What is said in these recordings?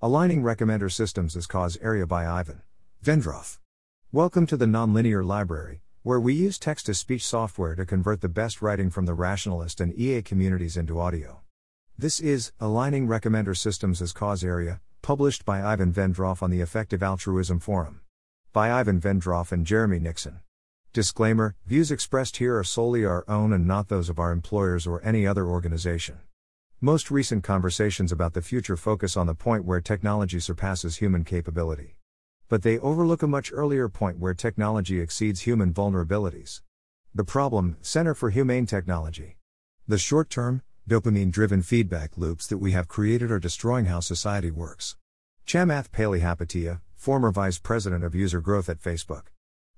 Aligning Recommender Systems as Cause Area by Ivan Vendrov. Welcome to the Nonlinear Library, where we use text to speech software to convert the best writing from the rationalist and EA communities into audio. This is Aligning Recommender Systems as Cause Area, published by Ivan Vendrov on the Effective Altruism Forum. By Ivan Vendrov and Jeremy Nixon. Disclaimer Views expressed here are solely our own and not those of our employers or any other organization. Most recent conversations about the future focus on the point where technology surpasses human capability. But they overlook a much earlier point where technology exceeds human vulnerabilities. The problem Center for Humane Technology. The short term, dopamine driven feedback loops that we have created are destroying how society works. Chamath Palihapitiya, former vice president of user growth at Facebook.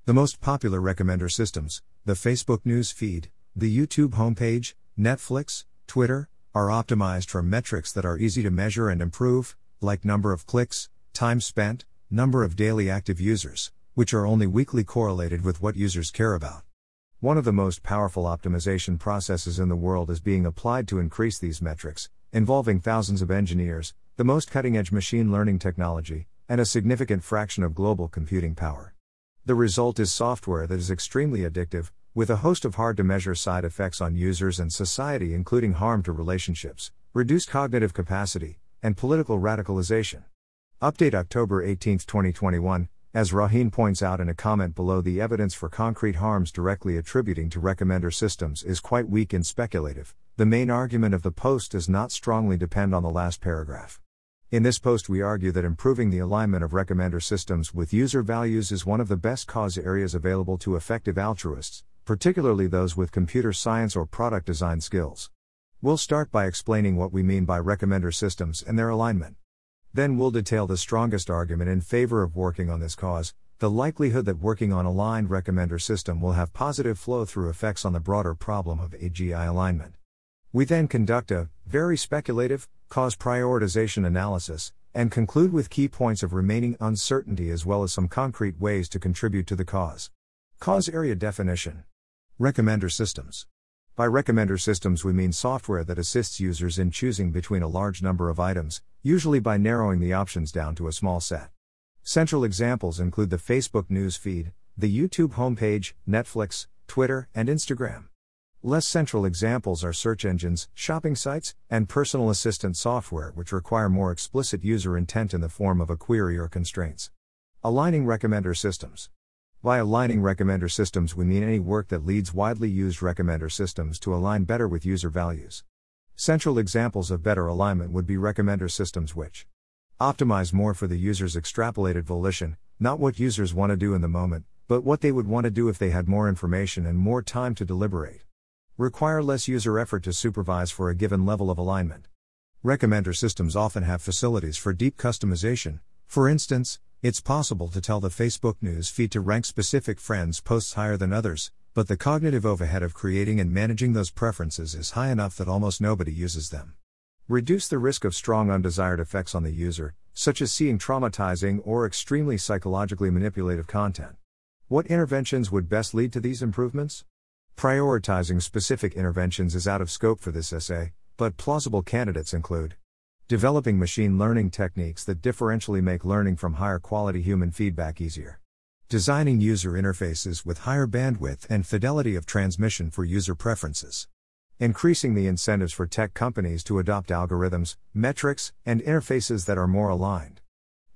The most popular recommender systems the Facebook news feed, the YouTube homepage, Netflix, Twitter, are optimized for metrics that are easy to measure and improve, like number of clicks, time spent, number of daily active users, which are only weakly correlated with what users care about. One of the most powerful optimization processes in the world is being applied to increase these metrics, involving thousands of engineers, the most cutting edge machine learning technology, and a significant fraction of global computing power. The result is software that is extremely addictive, with a host of hard to measure side effects on users and society, including harm to relationships, reduced cognitive capacity, and political radicalization. Update October 18, 2021. As Raheen points out in a comment below, the evidence for concrete harms directly attributing to recommender systems is quite weak and speculative. The main argument of the post does not strongly depend on the last paragraph. In this post, we argue that improving the alignment of recommender systems with user values is one of the best cause areas available to effective altruists, particularly those with computer science or product design skills. We'll start by explaining what we mean by recommender systems and their alignment. Then we'll detail the strongest argument in favor of working on this cause, the likelihood that working on aligned recommender system will have positive flow through effects on the broader problem of AGI alignment. We then conduct a, very speculative, cause prioritization analysis, and conclude with key points of remaining uncertainty as well as some concrete ways to contribute to the cause. Cause area definition Recommender systems. By recommender systems, we mean software that assists users in choosing between a large number of items, usually by narrowing the options down to a small set. Central examples include the Facebook news feed, the YouTube homepage, Netflix, Twitter, and Instagram. Less central examples are search engines, shopping sites, and personal assistant software, which require more explicit user intent in the form of a query or constraints. Aligning recommender systems. By aligning recommender systems, we mean any work that leads widely used recommender systems to align better with user values. Central examples of better alignment would be recommender systems which optimize more for the user's extrapolated volition, not what users want to do in the moment, but what they would want to do if they had more information and more time to deliberate. Require less user effort to supervise for a given level of alignment. Recommender systems often have facilities for deep customization. For instance, it's possible to tell the Facebook news feed to rank specific friends' posts higher than others, but the cognitive overhead of creating and managing those preferences is high enough that almost nobody uses them. Reduce the risk of strong undesired effects on the user, such as seeing traumatizing or extremely psychologically manipulative content. What interventions would best lead to these improvements? Prioritizing specific interventions is out of scope for this essay, but plausible candidates include Developing machine learning techniques that differentially make learning from higher quality human feedback easier. Designing user interfaces with higher bandwidth and fidelity of transmission for user preferences. Increasing the incentives for tech companies to adopt algorithms, metrics, and interfaces that are more aligned.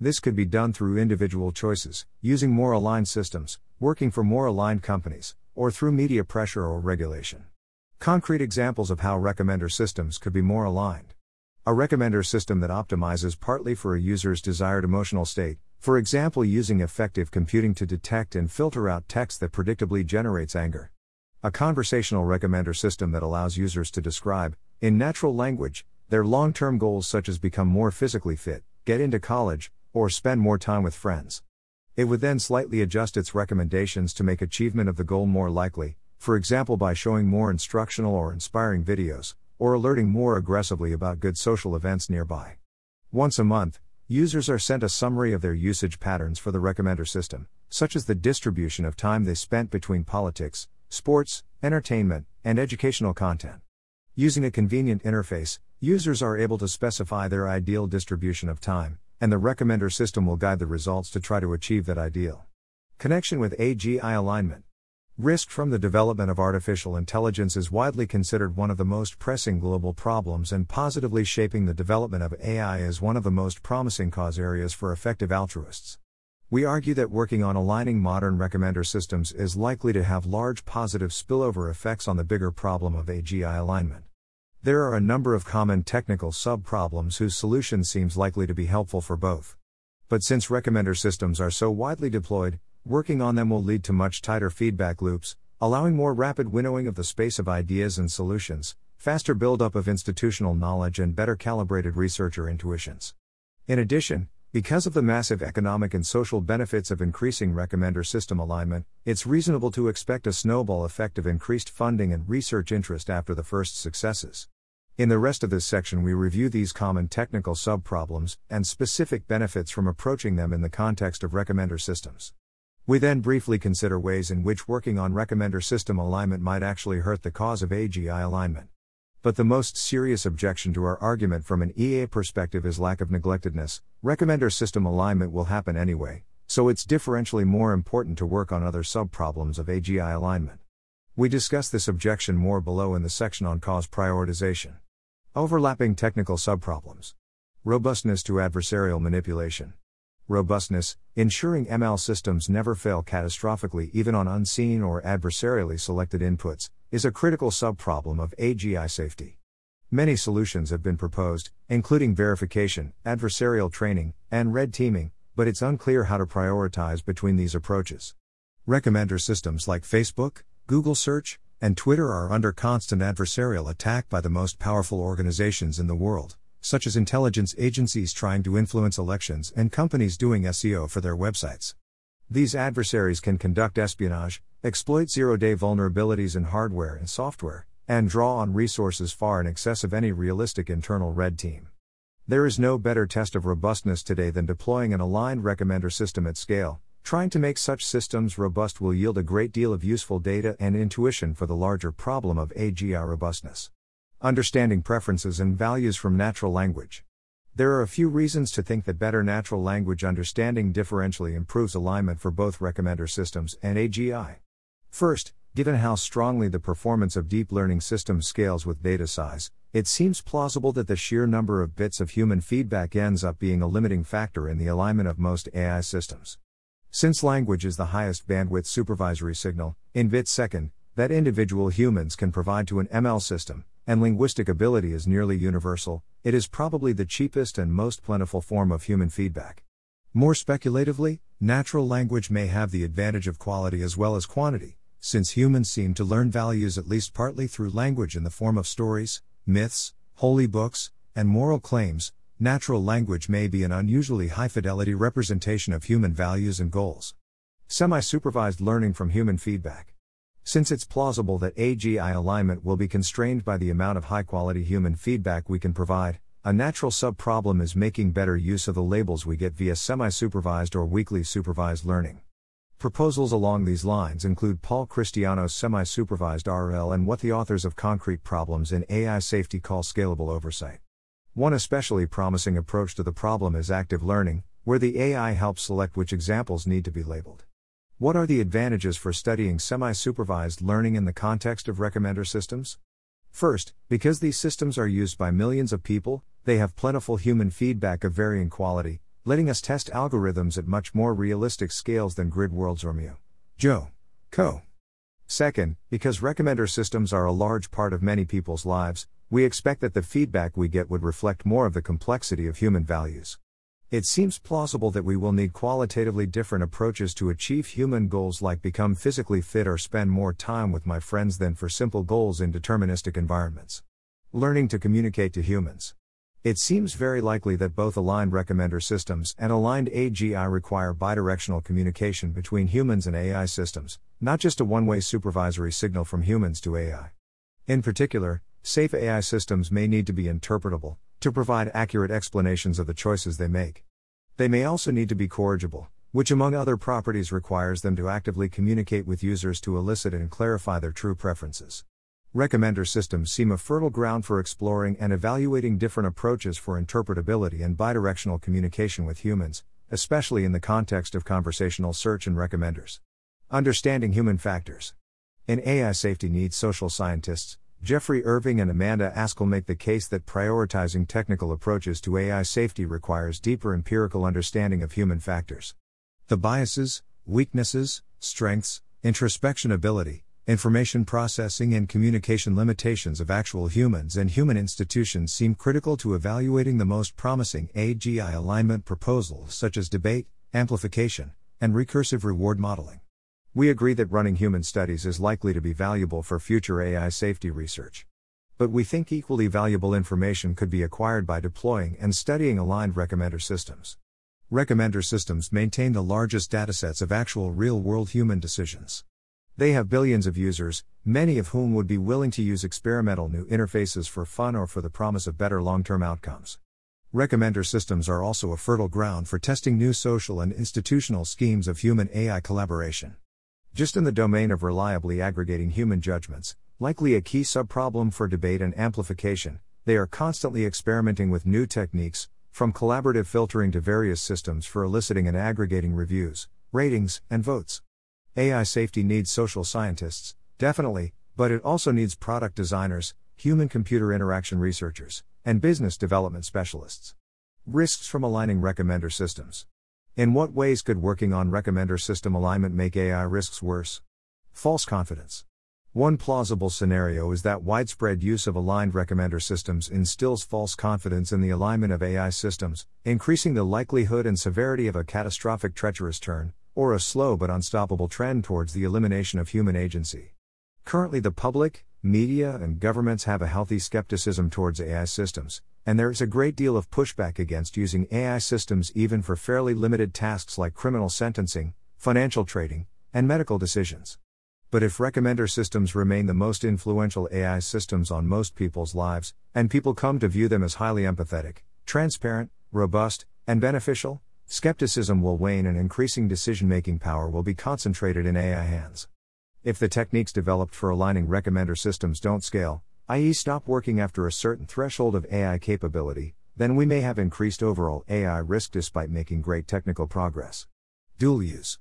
This could be done through individual choices, using more aligned systems, working for more aligned companies, or through media pressure or regulation. Concrete examples of how recommender systems could be more aligned. A recommender system that optimizes partly for a user's desired emotional state, for example, using affective computing to detect and filter out text that predictably generates anger. A conversational recommender system that allows users to describe, in natural language, their long term goals such as become more physically fit, get into college, or spend more time with friends. It would then slightly adjust its recommendations to make achievement of the goal more likely, for example, by showing more instructional or inspiring videos, or alerting more aggressively about good social events nearby. Once a month, users are sent a summary of their usage patterns for the recommender system, such as the distribution of time they spent between politics, sports, entertainment, and educational content. Using a convenient interface, users are able to specify their ideal distribution of time, and the recommender system will guide the results to try to achieve that ideal. Connection with AGI alignment. Risk from the development of artificial intelligence is widely considered one of the most pressing global problems, and positively shaping the development of AI is one of the most promising cause areas for effective altruists. We argue that working on aligning modern recommender systems is likely to have large positive spillover effects on the bigger problem of AGI alignment. There are a number of common technical subproblems whose solution seems likely to be helpful for both. But since recommender systems are so widely deployed, Working on them will lead to much tighter feedback loops, allowing more rapid winnowing of the space of ideas and solutions, faster buildup of institutional knowledge, and better calibrated researcher intuitions. In addition, because of the massive economic and social benefits of increasing recommender system alignment, it's reasonable to expect a snowball effect of increased funding and research interest after the first successes. In the rest of this section, we review these common technical subproblems and specific benefits from approaching them in the context of recommender systems. We then briefly consider ways in which working on recommender system alignment might actually hurt the cause of AGI alignment. But the most serious objection to our argument from an EA perspective is lack of neglectedness. Recommender system alignment will happen anyway, so it's differentially more important to work on other subproblems of AGI alignment. We discuss this objection more below in the section on cause prioritization. Overlapping technical subproblems. Robustness to adversarial manipulation. Robustness, ensuring ML systems never fail catastrophically even on unseen or adversarially selected inputs, is a critical subproblem of AGI safety. Many solutions have been proposed, including verification, adversarial training, and red teaming, but it's unclear how to prioritize between these approaches. Recommender systems like Facebook, Google Search, and Twitter are under constant adversarial attack by the most powerful organizations in the world such as intelligence agencies trying to influence elections and companies doing SEO for their websites. These adversaries can conduct espionage, exploit zero day vulnerabilities in hardware and software, and draw on resources far in excess of any realistic internal red team. There is no better test of robustness today than deploying an aligned recommender system at scale. Trying to make such systems robust will yield a great deal of useful data and intuition for the larger problem of AGI robustness. Understanding preferences and values from natural language. There are a few reasons to think that better natural language understanding differentially improves alignment for both recommender systems and AGI. First, given how strongly the performance of deep learning systems scales with data size, it seems plausible that the sheer number of bits of human feedback ends up being a limiting factor in the alignment of most AI systems. Since language is the highest bandwidth supervisory signal, in bits second, that individual humans can provide to an ML system, and linguistic ability is nearly universal, it is probably the cheapest and most plentiful form of human feedback. More speculatively, natural language may have the advantage of quality as well as quantity, since humans seem to learn values at least partly through language in the form of stories, myths, holy books, and moral claims. Natural language may be an unusually high fidelity representation of human values and goals. Semi supervised learning from human feedback. Since it's plausible that AGI alignment will be constrained by the amount of high quality human feedback we can provide, a natural subproblem is making better use of the labels we get via semi supervised or weakly supervised learning. Proposals along these lines include Paul Christiano's semi supervised RL and what the authors of Concrete Problems in AI Safety call scalable oversight. One especially promising approach to the problem is active learning, where the AI helps select which examples need to be labeled. What are the advantages for studying semi supervised learning in the context of recommender systems? First, because these systems are used by millions of people, they have plentiful human feedback of varying quality, letting us test algorithms at much more realistic scales than Grid Worlds or Mu. Joe. Co. Second, because recommender systems are a large part of many people's lives, we expect that the feedback we get would reflect more of the complexity of human values. It seems plausible that we will need qualitatively different approaches to achieve human goals like become physically fit or spend more time with my friends than for simple goals in deterministic environments. Learning to communicate to humans. It seems very likely that both aligned recommender systems and aligned AGI require bidirectional communication between humans and AI systems, not just a one way supervisory signal from humans to AI. In particular, safe AI systems may need to be interpretable, to provide accurate explanations of the choices they make. They may also need to be corrigible, which among other properties requires them to actively communicate with users to elicit and clarify their true preferences. Recommender systems seem a fertile ground for exploring and evaluating different approaches for interpretability and bidirectional communication with humans, especially in the context of conversational search and recommenders. Understanding human factors. In AI safety needs social scientists, Geoffrey Irving and Amanda Askell make the case that prioritizing technical approaches to AI safety requires deeper empirical understanding of human factors. The biases, weaknesses, strengths, introspection ability, information processing and communication limitations of actual humans and human institutions seem critical to evaluating the most promising AGI alignment proposals such as debate, amplification, and recursive reward modeling. We agree that running human studies is likely to be valuable for future AI safety research. But we think equally valuable information could be acquired by deploying and studying aligned recommender systems. Recommender systems maintain the largest datasets of actual real world human decisions. They have billions of users, many of whom would be willing to use experimental new interfaces for fun or for the promise of better long term outcomes. Recommender systems are also a fertile ground for testing new social and institutional schemes of human AI collaboration. Just in the domain of reliably aggregating human judgments, likely a key subproblem for debate and amplification, they are constantly experimenting with new techniques, from collaborative filtering to various systems for eliciting and aggregating reviews, ratings, and votes. AI safety needs social scientists, definitely, but it also needs product designers, human computer interaction researchers, and business development specialists. Risks from aligning recommender systems. In what ways could working on recommender system alignment make AI risks worse? False confidence. One plausible scenario is that widespread use of aligned recommender systems instills false confidence in the alignment of AI systems, increasing the likelihood and severity of a catastrophic treacherous turn, or a slow but unstoppable trend towards the elimination of human agency. Currently, the public, media, and governments have a healthy skepticism towards AI systems, and there is a great deal of pushback against using AI systems even for fairly limited tasks like criminal sentencing, financial trading, and medical decisions. But if recommender systems remain the most influential AI systems on most people's lives, and people come to view them as highly empathetic, transparent, robust, and beneficial, skepticism will wane and increasing decision making power will be concentrated in AI hands. If the techniques developed for aligning recommender systems don't scale, i.e., stop working after a certain threshold of AI capability, then we may have increased overall AI risk despite making great technical progress. Dual use.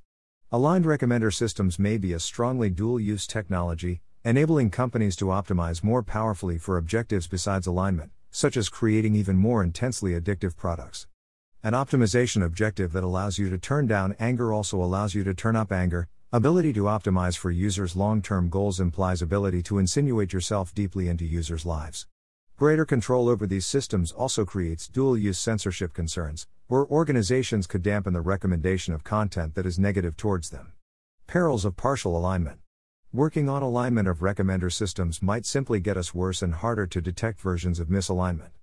Aligned recommender systems may be a strongly dual use technology, enabling companies to optimize more powerfully for objectives besides alignment, such as creating even more intensely addictive products. An optimization objective that allows you to turn down anger also allows you to turn up anger. Ability to optimize for users' long term goals implies ability to insinuate yourself deeply into users' lives. Greater control over these systems also creates dual use censorship concerns, where organizations could dampen the recommendation of content that is negative towards them. Perils of partial alignment. Working on alignment of recommender systems might simply get us worse and harder to detect versions of misalignment.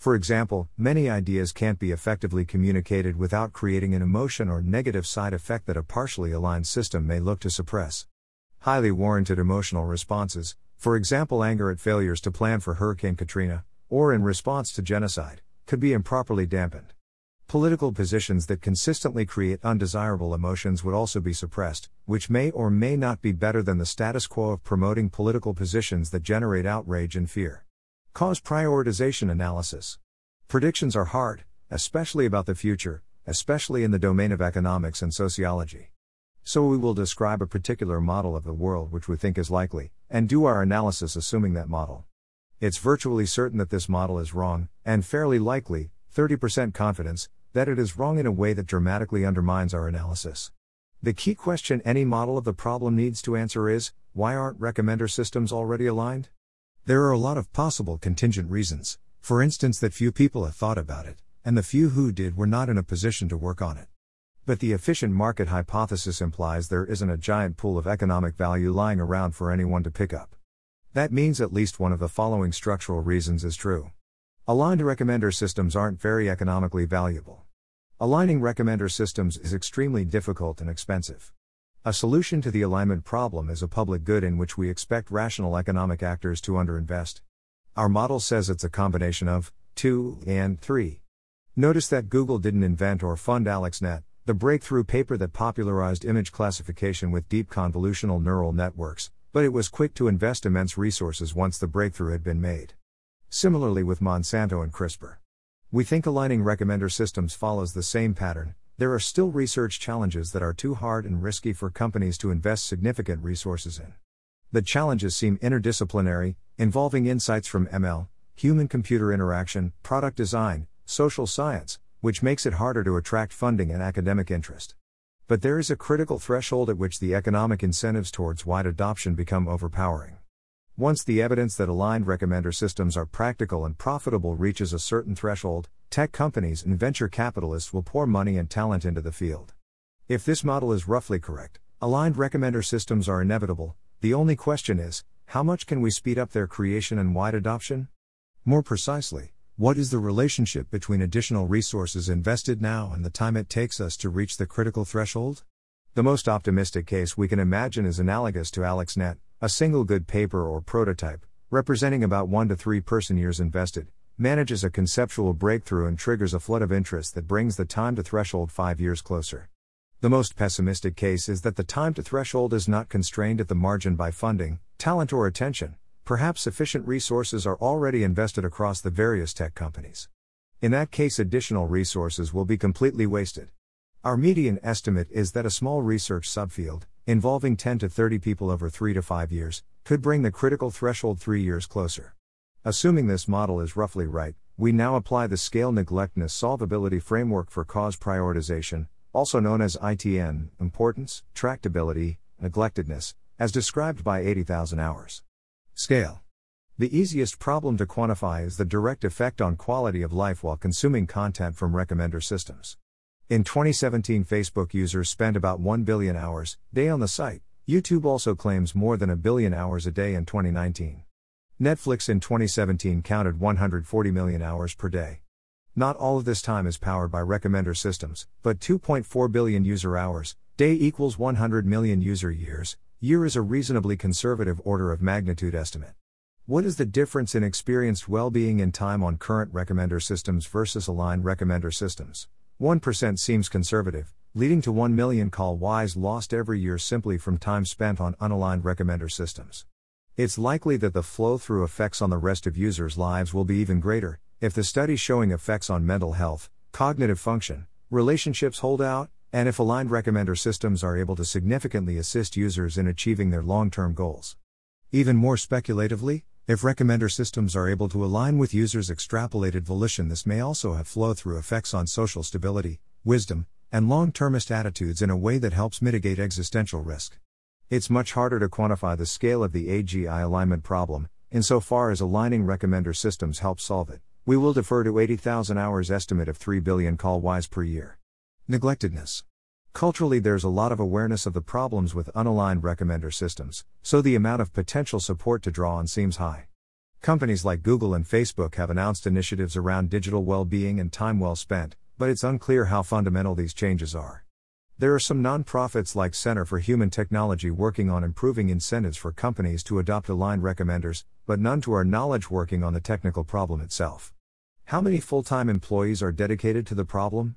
For example, many ideas can't be effectively communicated without creating an emotion or negative side effect that a partially aligned system may look to suppress. Highly warranted emotional responses, for example, anger at failures to plan for Hurricane Katrina, or in response to genocide, could be improperly dampened. Political positions that consistently create undesirable emotions would also be suppressed, which may or may not be better than the status quo of promoting political positions that generate outrage and fear. Cause prioritization analysis. Predictions are hard, especially about the future, especially in the domain of economics and sociology. So we will describe a particular model of the world which we think is likely, and do our analysis assuming that model. It's virtually certain that this model is wrong, and fairly likely, 30% confidence, that it is wrong in a way that dramatically undermines our analysis. The key question any model of the problem needs to answer is why aren't recommender systems already aligned? There are a lot of possible contingent reasons, for instance, that few people have thought about it, and the few who did were not in a position to work on it. But the efficient market hypothesis implies there isn't a giant pool of economic value lying around for anyone to pick up. That means at least one of the following structural reasons is true. Aligned recommender systems aren't very economically valuable. Aligning recommender systems is extremely difficult and expensive. A solution to the alignment problem is a public good in which we expect rational economic actors to underinvest. Our model says it's a combination of 2 and 3. Notice that Google didn't invent or fund AlexNet, the breakthrough paper that popularized image classification with deep convolutional neural networks, but it was quick to invest immense resources once the breakthrough had been made. Similarly with Monsanto and CRISPR. We think aligning recommender systems follows the same pattern. There are still research challenges that are too hard and risky for companies to invest significant resources in. The challenges seem interdisciplinary, involving insights from ML, human computer interaction, product design, social science, which makes it harder to attract funding and academic interest. But there is a critical threshold at which the economic incentives towards wide adoption become overpowering. Once the evidence that aligned recommender systems are practical and profitable reaches a certain threshold, tech companies and venture capitalists will pour money and talent into the field. If this model is roughly correct, aligned recommender systems are inevitable, the only question is how much can we speed up their creation and wide adoption? More precisely, what is the relationship between additional resources invested now and the time it takes us to reach the critical threshold? The most optimistic case we can imagine is analogous to AlexNet, a single good paper or prototype, representing about 1 to 3 person years invested, manages a conceptual breakthrough and triggers a flood of interest that brings the time to threshold 5 years closer. The most pessimistic case is that the time to threshold is not constrained at the margin by funding, talent, or attention, perhaps sufficient resources are already invested across the various tech companies. In that case, additional resources will be completely wasted. Our median estimate is that a small research subfield, involving 10 to 30 people over 3 to 5 years, could bring the critical threshold 3 years closer. Assuming this model is roughly right, we now apply the scale neglectness solvability framework for cause prioritization, also known as ITN, importance, tractability, neglectedness, as described by 80,000 hours. Scale. The easiest problem to quantify is the direct effect on quality of life while consuming content from recommender systems. In 2017, Facebook users spent about 1 billion hours day on the site. YouTube also claims more than a billion hours a day in 2019. Netflix in 2017 counted 140 million hours per day. Not all of this time is powered by recommender systems, but 2.4 billion user hours, day equals 100 million user years, year is a reasonably conservative order of magnitude estimate. What is the difference in experienced well being in time on current recommender systems versus aligned recommender systems? 1% seems conservative, leading to 1 million call Ys lost every year simply from time spent on unaligned recommender systems. It's likely that the flow through effects on the rest of users' lives will be even greater, if the studies showing effects on mental health, cognitive function, relationships hold out, and if aligned recommender systems are able to significantly assist users in achieving their long term goals. Even more speculatively, if recommender systems are able to align with users' extrapolated volition, this may also have flow through effects on social stability, wisdom, and long termist attitudes in a way that helps mitigate existential risk. It's much harder to quantify the scale of the AGI alignment problem, insofar as aligning recommender systems help solve it. We will defer to 80,000 hours estimate of 3 billion call Ys per year. Neglectedness. Culturally, there's a lot of awareness of the problems with unaligned recommender systems, so the amount of potential support to draw on seems high. Companies like Google and Facebook have announced initiatives around digital well being and time well spent, but it's unclear how fundamental these changes are. There are some nonprofits like Center for Humane Technology working on improving incentives for companies to adopt aligned recommenders, but none to our knowledge working on the technical problem itself. How many full time employees are dedicated to the problem?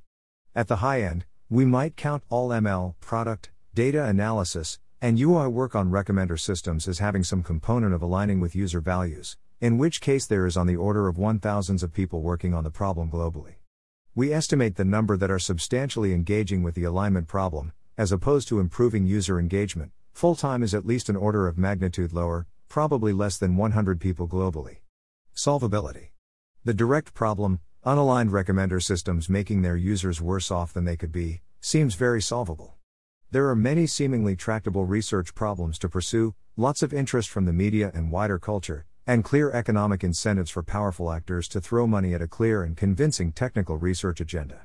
At the high end, we might count all ML, product, data analysis, and UI work on recommender systems as having some component of aligning with user values, in which case there is on the order of one thousands of people working on the problem globally. We estimate the number that are substantially engaging with the alignment problem, as opposed to improving user engagement, full time is at least an order of magnitude lower, probably less than 100 people globally. Solvability. The direct problem, Unaligned recommender systems making their users worse off than they could be, seems very solvable. There are many seemingly tractable research problems to pursue, lots of interest from the media and wider culture, and clear economic incentives for powerful actors to throw money at a clear and convincing technical research agenda.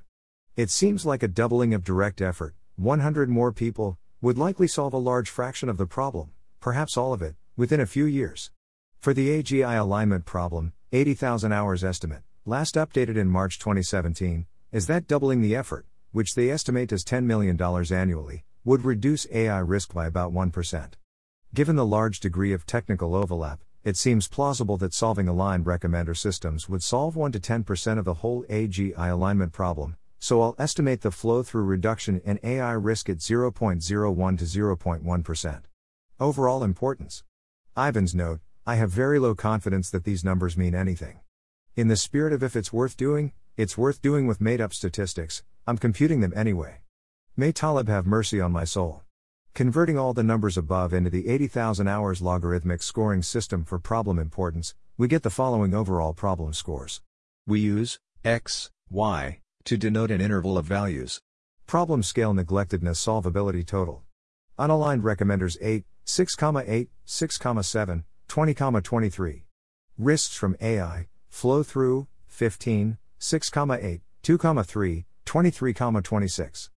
It seems like a doubling of direct effort, 100 more people, would likely solve a large fraction of the problem, perhaps all of it, within a few years. For the AGI alignment problem, 80,000 hours estimate, last updated in March 2017, is that doubling the effort, which they estimate as $10 million annually, would reduce AI risk by about 1%. Given the large degree of technical overlap, it seems plausible that solving aligned recommender systems would solve 1 to 10% of the whole AGI alignment problem, so I'll estimate the flow through reduction in AI risk at 0.01 to 0.1%. Overall importance Ivan's note I have very low confidence that these numbers mean anything. In the spirit of if it's worth doing, it's worth doing with made up statistics, I'm computing them anyway. May Taleb have mercy on my soul. Converting all the numbers above into the 80,000 hours logarithmic scoring system for problem importance, we get the following overall problem scores. We use x, y to denote an interval of values. Problem scale neglectedness solvability total. Unaligned recommenders 8, 6,8, 6,7, 20,23. Risks from AI, flow through, 15, 6,8, 2,3, 23,26.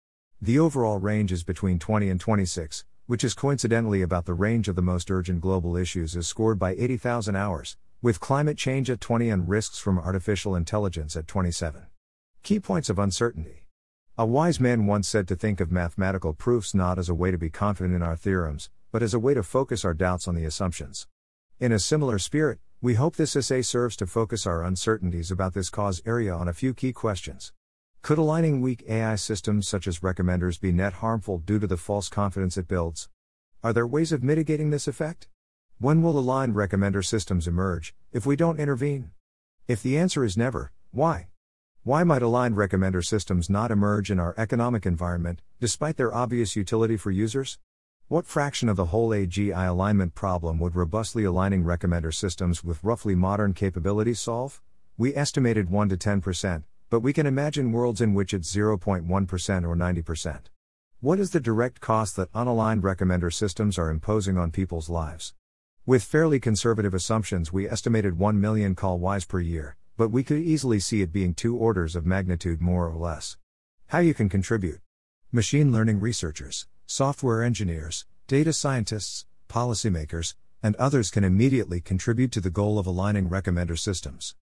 The overall range is between 20 and 26, which is coincidentally about the range of the most urgent global issues is scored by 80,000 hours, with climate change at 20 and risks from artificial intelligence at 27. Key points of uncertainty. A wise man once said to think of mathematical proofs not as a way to be confident in our theorems, but as a way to focus our doubts on the assumptions. In a similar spirit, we hope this essay serves to focus our uncertainties about this cause area on a few key questions. Could aligning weak AI systems such as recommenders be net harmful due to the false confidence it builds? Are there ways of mitigating this effect? When will aligned recommender systems emerge, if we don't intervene? If the answer is never, why? Why might aligned recommender systems not emerge in our economic environment, despite their obvious utility for users? What fraction of the whole AGI alignment problem would robustly aligning recommender systems with roughly modern capabilities solve? We estimated 1 to 10%, but we can imagine worlds in which it's 0.1% or 90%. What is the direct cost that unaligned recommender systems are imposing on people's lives? With fairly conservative assumptions, we estimated 1 million QALYs per year, but we could easily see it being two orders of magnitude more or less. How you can contribute. Machine learning researchers, software engineers, data scientists, policymakers, and others can immediately contribute to the goal of aligning recommender systems.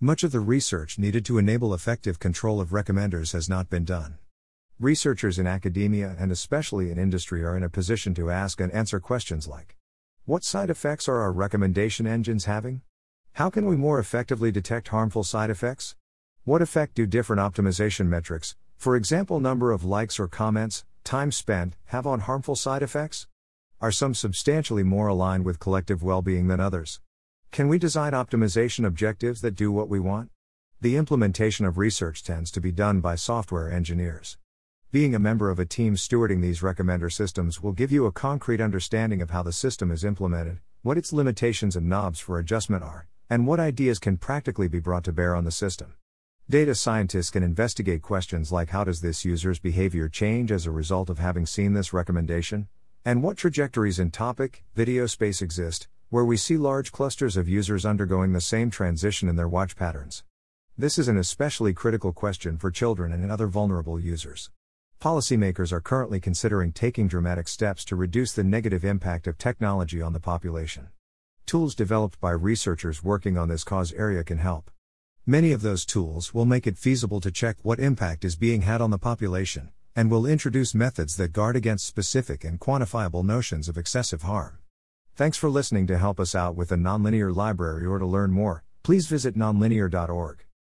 Much of the research needed to enable effective control of recommenders has not been done. Researchers in academia and especially in industry are in a position to ask and answer questions like What side effects are our recommendation engines having? How can we more effectively detect harmful side effects? What effect do different optimization metrics, for example, number of likes or comments, time spent, have on harmful side effects? Are some substantially more aligned with collective well being than others? Can we design optimization objectives that do what we want? The implementation of research tends to be done by software engineers. Being a member of a team stewarding these recommender systems will give you a concrete understanding of how the system is implemented, what its limitations and knobs for adjustment are, and what ideas can practically be brought to bear on the system. Data scientists can investigate questions like how does this user's behavior change as a result of having seen this recommendation? And what trajectories in topic, video space exist, where we see large clusters of users undergoing the same transition in their watch patterns? This is an especially critical question for children and other vulnerable users. Policymakers are currently considering taking dramatic steps to reduce the negative impact of technology on the population. Tools developed by researchers working on this cause area can help. Many of those tools will make it feasible to check what impact is being had on the population, and will introduce methods that guard against specific and quantifiable notions of excessive harm. Thanks for listening to help us out with the nonlinear library or to learn more, please visit nonlinear.org.